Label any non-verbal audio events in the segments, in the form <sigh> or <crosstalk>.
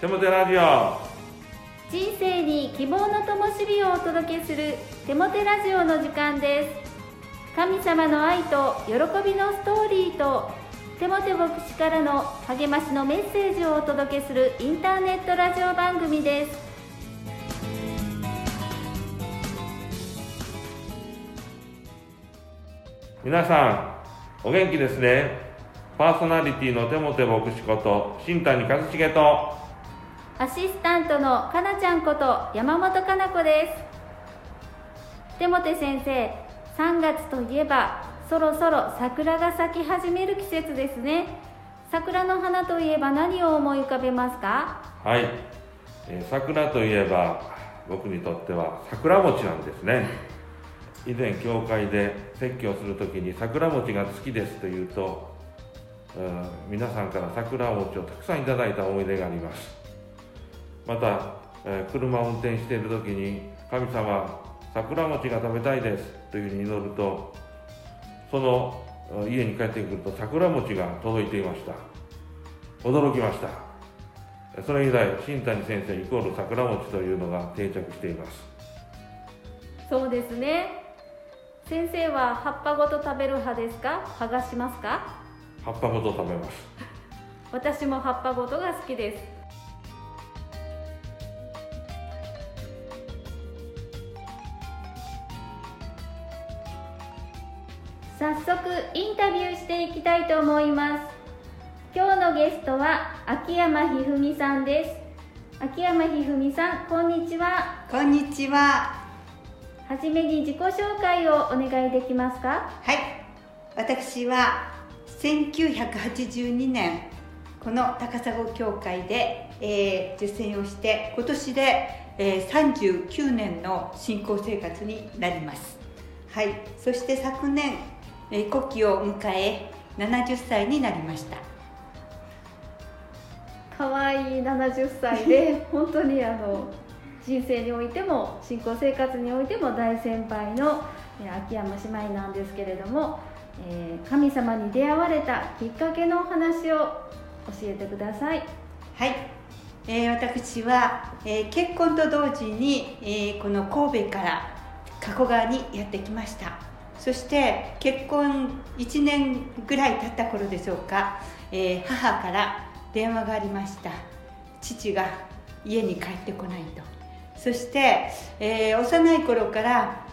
手もてラジオ。人生に希望の灯火をお届けする手もてラジオの時間です。神様の愛と喜びのストーリーと手もて牧師からの励ましのメッセージをお届けするインターネットラジオ番組です。皆さんお元気ですね。パーソナリティの手もて牧師こと新谷和重とアシスタントのかなちゃんこと山本かな子です。手もて先生3月といえばそろそろ桜が咲き始める季節ですね。桜の花といえば何を思い浮かべますか？はい、えー桜といえば僕にとっては桜餅なんですね。以前教会で説教する時に桜餅が好きですと言うと、うん皆さんから桜餅をたくさんいただいた思い出があります。また、えー車を運転している時に神様桜餅が食べたいですというふうに祈るとそのうん家に帰ってくると桜餅が届いていました。驚きました。それ以来新谷先生イコール桜餅というのが定着しています。そうですね。先生は葉っぱごと食べる派ですか？剥がしますか？葉っぱごと食べます。<laughs> 私も葉っぱごとが好きですしていきたいと思います今日のゲストは秋山ひふみさんです秋山ひふみさんこんにちはこんにちは。はじめに自己紹介をお願いできますか？はい。私は1982年この高砂教会で、えー、受選をして今年で、えー、39年の信仰生活になります。はい。そして昨年、えー、古希を迎え70歳になりました。可愛い70歳で <laughs> 本当にあの人生においても信仰生活においても大先輩のえー秋山姉妹なんですけれども、えー神様に出会われたきっかけのお話を教えてください。はい、えー私は、えー結婚と同時に、えーこの神戸から加古川にやってきましたそして結婚1年ぐらい経った頃でしょうか、えー母から電話がありました。父が家に帰ってこないと。そして、えー幼い頃から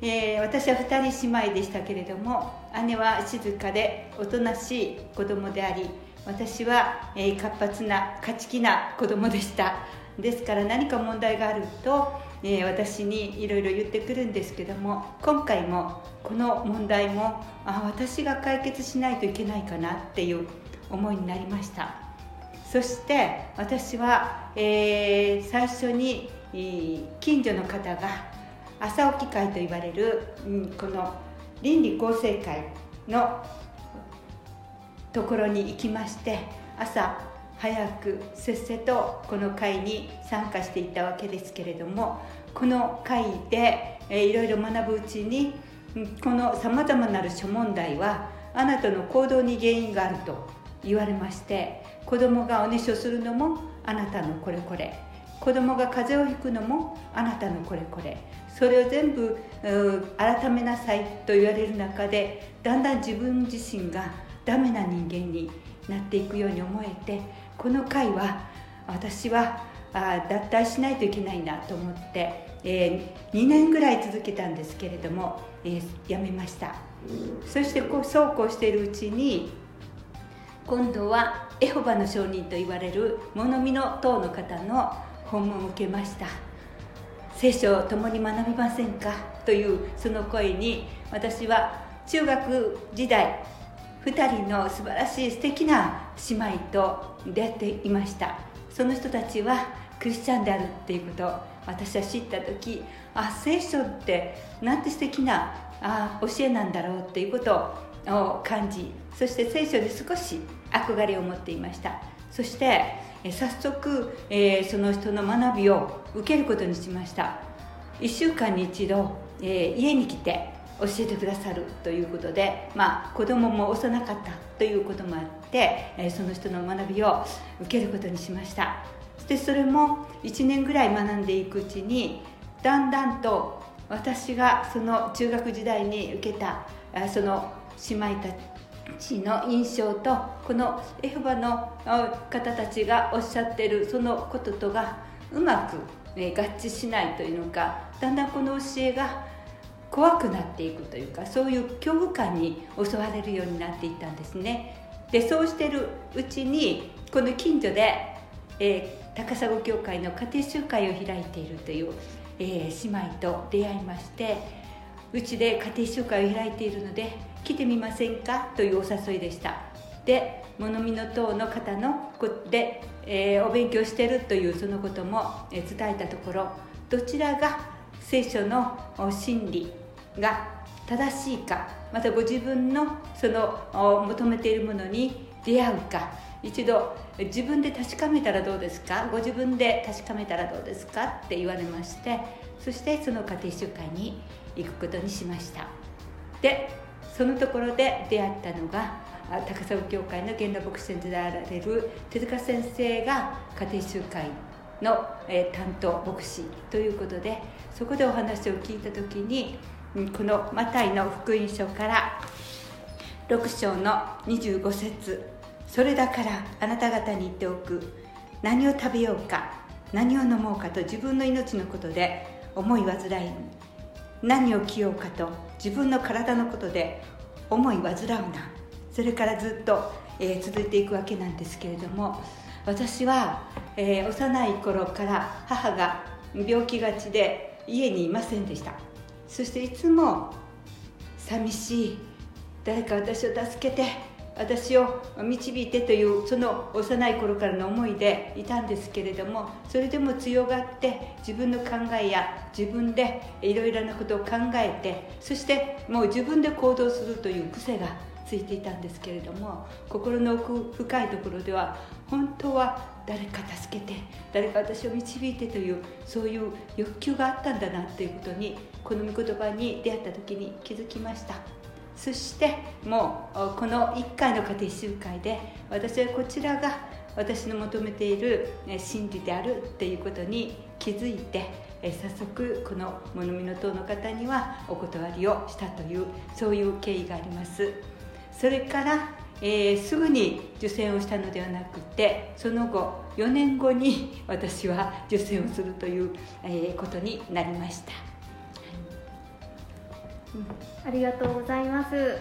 えー私は2人姉妹でしたけれども姉は静かでおとなしい子供であり私は、え活発な勝ち気な子供でした。ですから何か問題があると、えー私にいろいろ言ってくるんですけども今回もこの問題もあ私が解決しないといけないかなっていう思いになりました。そして私は、えー最初に、えー近所の方が朝起き会と言われる、うんこの倫理構成会のところに行きまして朝早くせっせとこの会に参加していったわけですけれどもこの会で、えーいろいろ学ぶうちにこのさまざまなる諸問題はあなたの行動に原因があると言われまして子供がおねしょするのもあなたのこれこれ。子供が風邪をひくのもあなたのこれこれ。それを全部改めなさいと言われる中でだんだん自分自身がダメな人間になっていくように思えてこの回は私はあ脱退しないといけないなと思って、え2年ぐらい続けたんですけれども、えーやめました。そしてこうそうこうしているうちに今度はエホバの証人と言われる物見の党の方の訪問を受けました。聖書を共に学びませんか？というその声に私は中学時代2人の素晴らしい素敵な姉妹と出会っていました。その人たちはクリスチャンであるっていうことを私は知った時あ聖書ってなんて素敵なあ教えなんだろうっていうことを感じそして聖書に少し憧れを持っていました。そして早速、えーその人の学びを受けることにしました。1週間に一度、えー家に来て教えてくださるということで、まあ、子供も幼かったということもあって、えその人の学びを受けることにしました。でそれも1年ぐらい学んでいくうちにだんだんと私がその中学時代に受けたその姉妹たちの印象とこのエホバの方たちがおっしゃってるそのこととがうまく、合致しないというのかだんだんこの教えが怖くなっていくというかそういう恐怖感に襲われるようになっていったんですね。でそうしてるうちにこの近所で、えー、高砂教会の家庭集会を開いているという、えー、姉妹と出会いましてうちで家庭集会を開いているので来てみませんかというお誘いでした。で物見の党の方ので、えー、お勉強してるというそのことも伝えたところどちらが聖書の真理が正しいかまたご自分のその求めているものに出会うか一度自分で確かめたらどうですかご自分で確かめたらどうですかって言われましてそしてその家庭集会に行くことにしました。でそのところで出会ったのが高砂教会の源田牧師先生であられる手塚先生が家庭集会の、担当牧師ということでそこでお話を聞いた時にこのマタイの福音書から6章の25節。それだからあなた方に言っておく。何を食べようか何を飲もうかと自分の命のことで思い煩い何を着ようかと自分の体のことで思い煩うな。それからずっと、えー、続いていくわけなんですけれども私は、えー、幼い頃から母が病気がちで家にいませんでした。そしていつも寂しい。誰か私を助けて私を導いてというその幼い頃からの思いでいたんですけれどもそれでも強がって自分の考えや自分でいろいろなことを考えてそしてもう自分で行動するという癖がついていたんですけれども心の奥深いところでは本当は誰か助けて誰か私を導いてというそういう欲求があったんだなということにこの御言葉に出会った時に気づきました。そしてもうこの1回の家庭集会で私はこちらが私の求めている真理であるっていうことに気づいて早速この物見の党の方にはお断りをしたというそういう経緯があります。それからえー、すぐに受精をしたのではなくてその後4年後に <laughs> 私は受精をするという、えー、ことになりました、うん、ありがとうございます。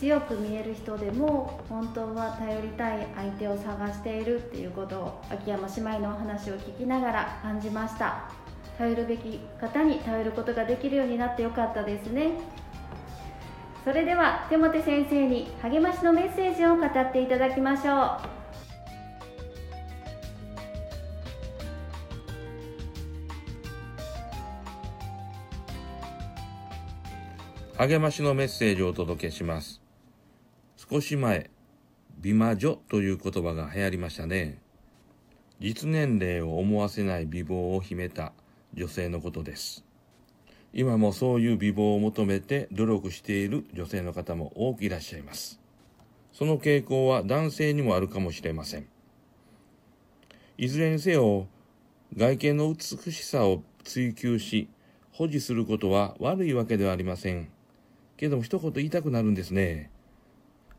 強く見える人でも本当は頼りたい相手を探しているっていうことを秋山姉妹のお話を聞きながら感じました。頼るべき方に頼ることができるようになってよかったですね。それでは手元先生に励ましのメッセージを語っていただきましょう。励ましのメッセージをお届けします。少し前美魔女という言葉が流行りましたね。実年齢を思わせない美貌を秘めた女性のことです。今もそういう美貌を求めて努力している女性の方も多くいらっしゃいます。その傾向は男性にもあるかもしれません。いずれにせよ、外見の美しさを追求し、保持することは悪いわけではありません。けども一言言いたくなるんですね。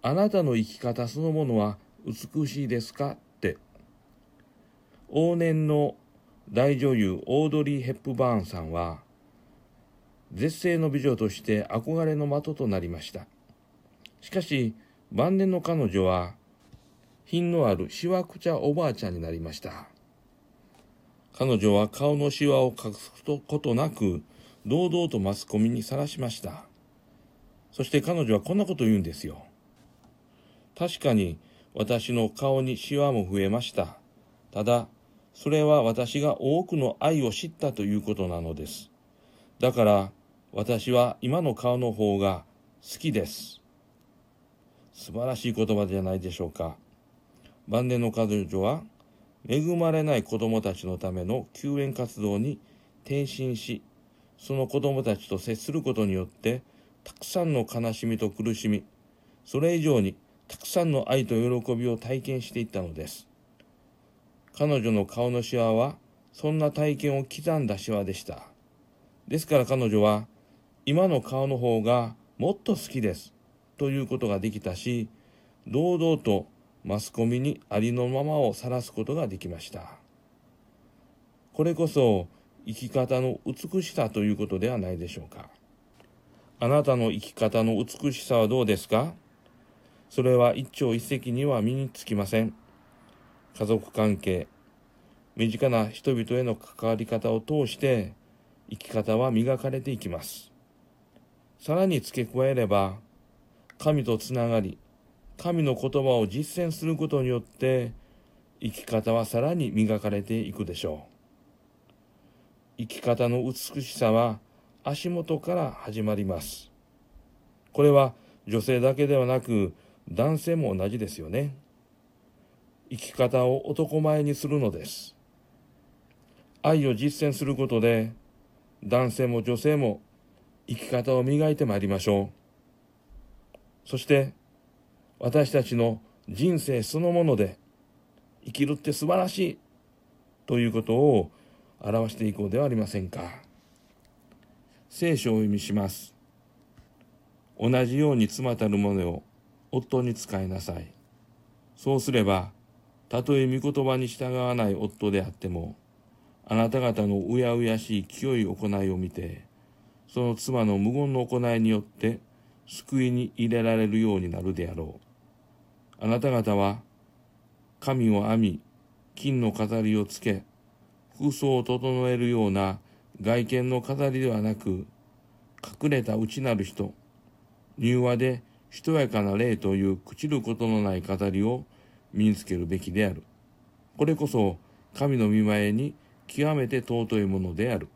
あなたの生き方そのものは美しいですか？って。往年の大女優オードリー・ヘップバーンさんは絶世の美女として憧れの的となりました。しかし、晩年の彼女は、品のあるしわくちゃおばあちゃんになりました。彼女は顔のしわを隠すことなく、堂々とマスコミにさらしました。そして彼女はこんなこと言うんですよ。確かに私の顔にしわも増えました。ただ、それは私が多くの愛を知ったということなのです。だから、私は今の顔の方が好きです。素晴らしい言葉じゃないでしょうか。晩年の彼女は、恵まれない子供たちのための救援活動に転身し、その子供たちと接することによって、たくさんの悲しみと苦しみ、それ以上にたくさんの愛と喜びを体験していったのです。彼女の顔のシワはそんな体験を刻んだシワでしたですから彼女は今の顔の方がもっと好きです。ということができたし堂々とマスコミにありのままを晒すことができました。これこそ生き方の美しさということではないでしょうか。あなたの生き方の美しさはどうですか？それは一朝一夕には身につきません。家族関係身近な人々への関わり方を通して生き方は磨かれていきます。さらに付け加えれば神とつながり神の言葉を実践することによって生き方はさらに磨かれていくでしょう。生き方の美しさは足元から始まります。これは女性だけではなく男性も同じですよね。生き方を男前にするのです。愛を実践することで男性も女性も生き方を磨いてまいりましょう。そして私たちの人生そのもので生きるって素晴らしいということを表していこうではありませんか。聖書をお読みします。同じように妻たるものを夫に使いなさい。そうすればたとえ御言葉に従わない夫であってもあなた方のうやうやしい清い行いを見てその妻の無言の行いによって救いに入れられるようになるであろう。あなた方は神を編み、金の飾りをつけ、服装を整えるような外見の飾りではなく、隠れた内なる人、柔和でしとやかな霊という朽ちることのない飾りを身につけるべきである。これこそ神の見前に極めて尊いものである。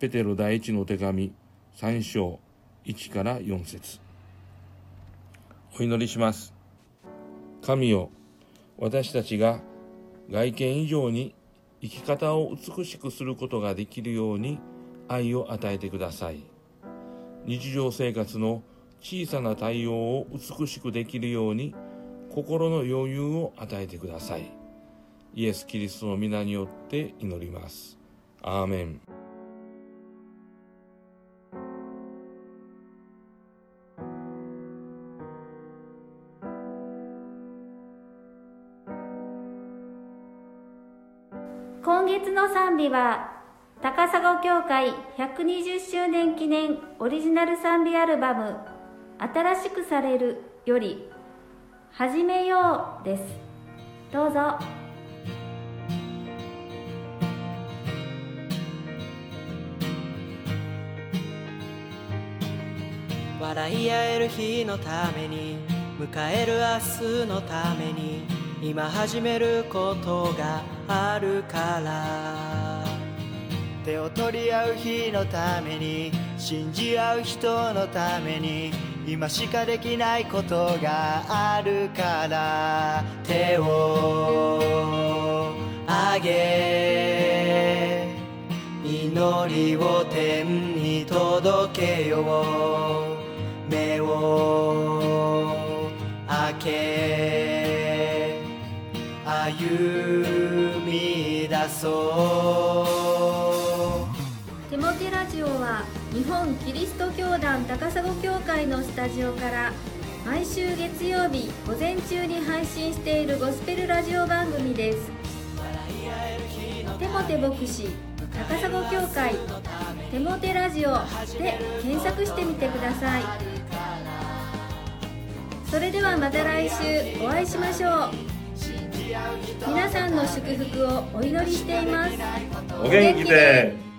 ペテロ第一の手紙3章1から4節お祈りします。神よ、私たちが外見以上に生き方を美しくすることができるように愛を与えてください。日常生活の小さな対応を美しくできるように心の余裕を与えてください。イエス・キリストの皆によって祈ります。アーメン。の賛美は高砂教会120周年記念オリジナル賛美アルバム「新しくされる」より「始めよう」です。どうぞ。笑い合える日のために迎える明日のために今始めることがあるから。手を取り合う日のために信じ合う人のために今しかできないことがあるから。手を上げ祈りを天に届けよう。目を開け歩そう。テモテラジオは日本キリスト教団高砂教会のスタジオから毎週月曜日午前中に配信しているゴスペルラジオ番組です。テモテ牧師高砂教会テモテラジオで検索してみてください。それではまた来週お会いしましょう。皆さんの祝福をお祈りしています。お元気で。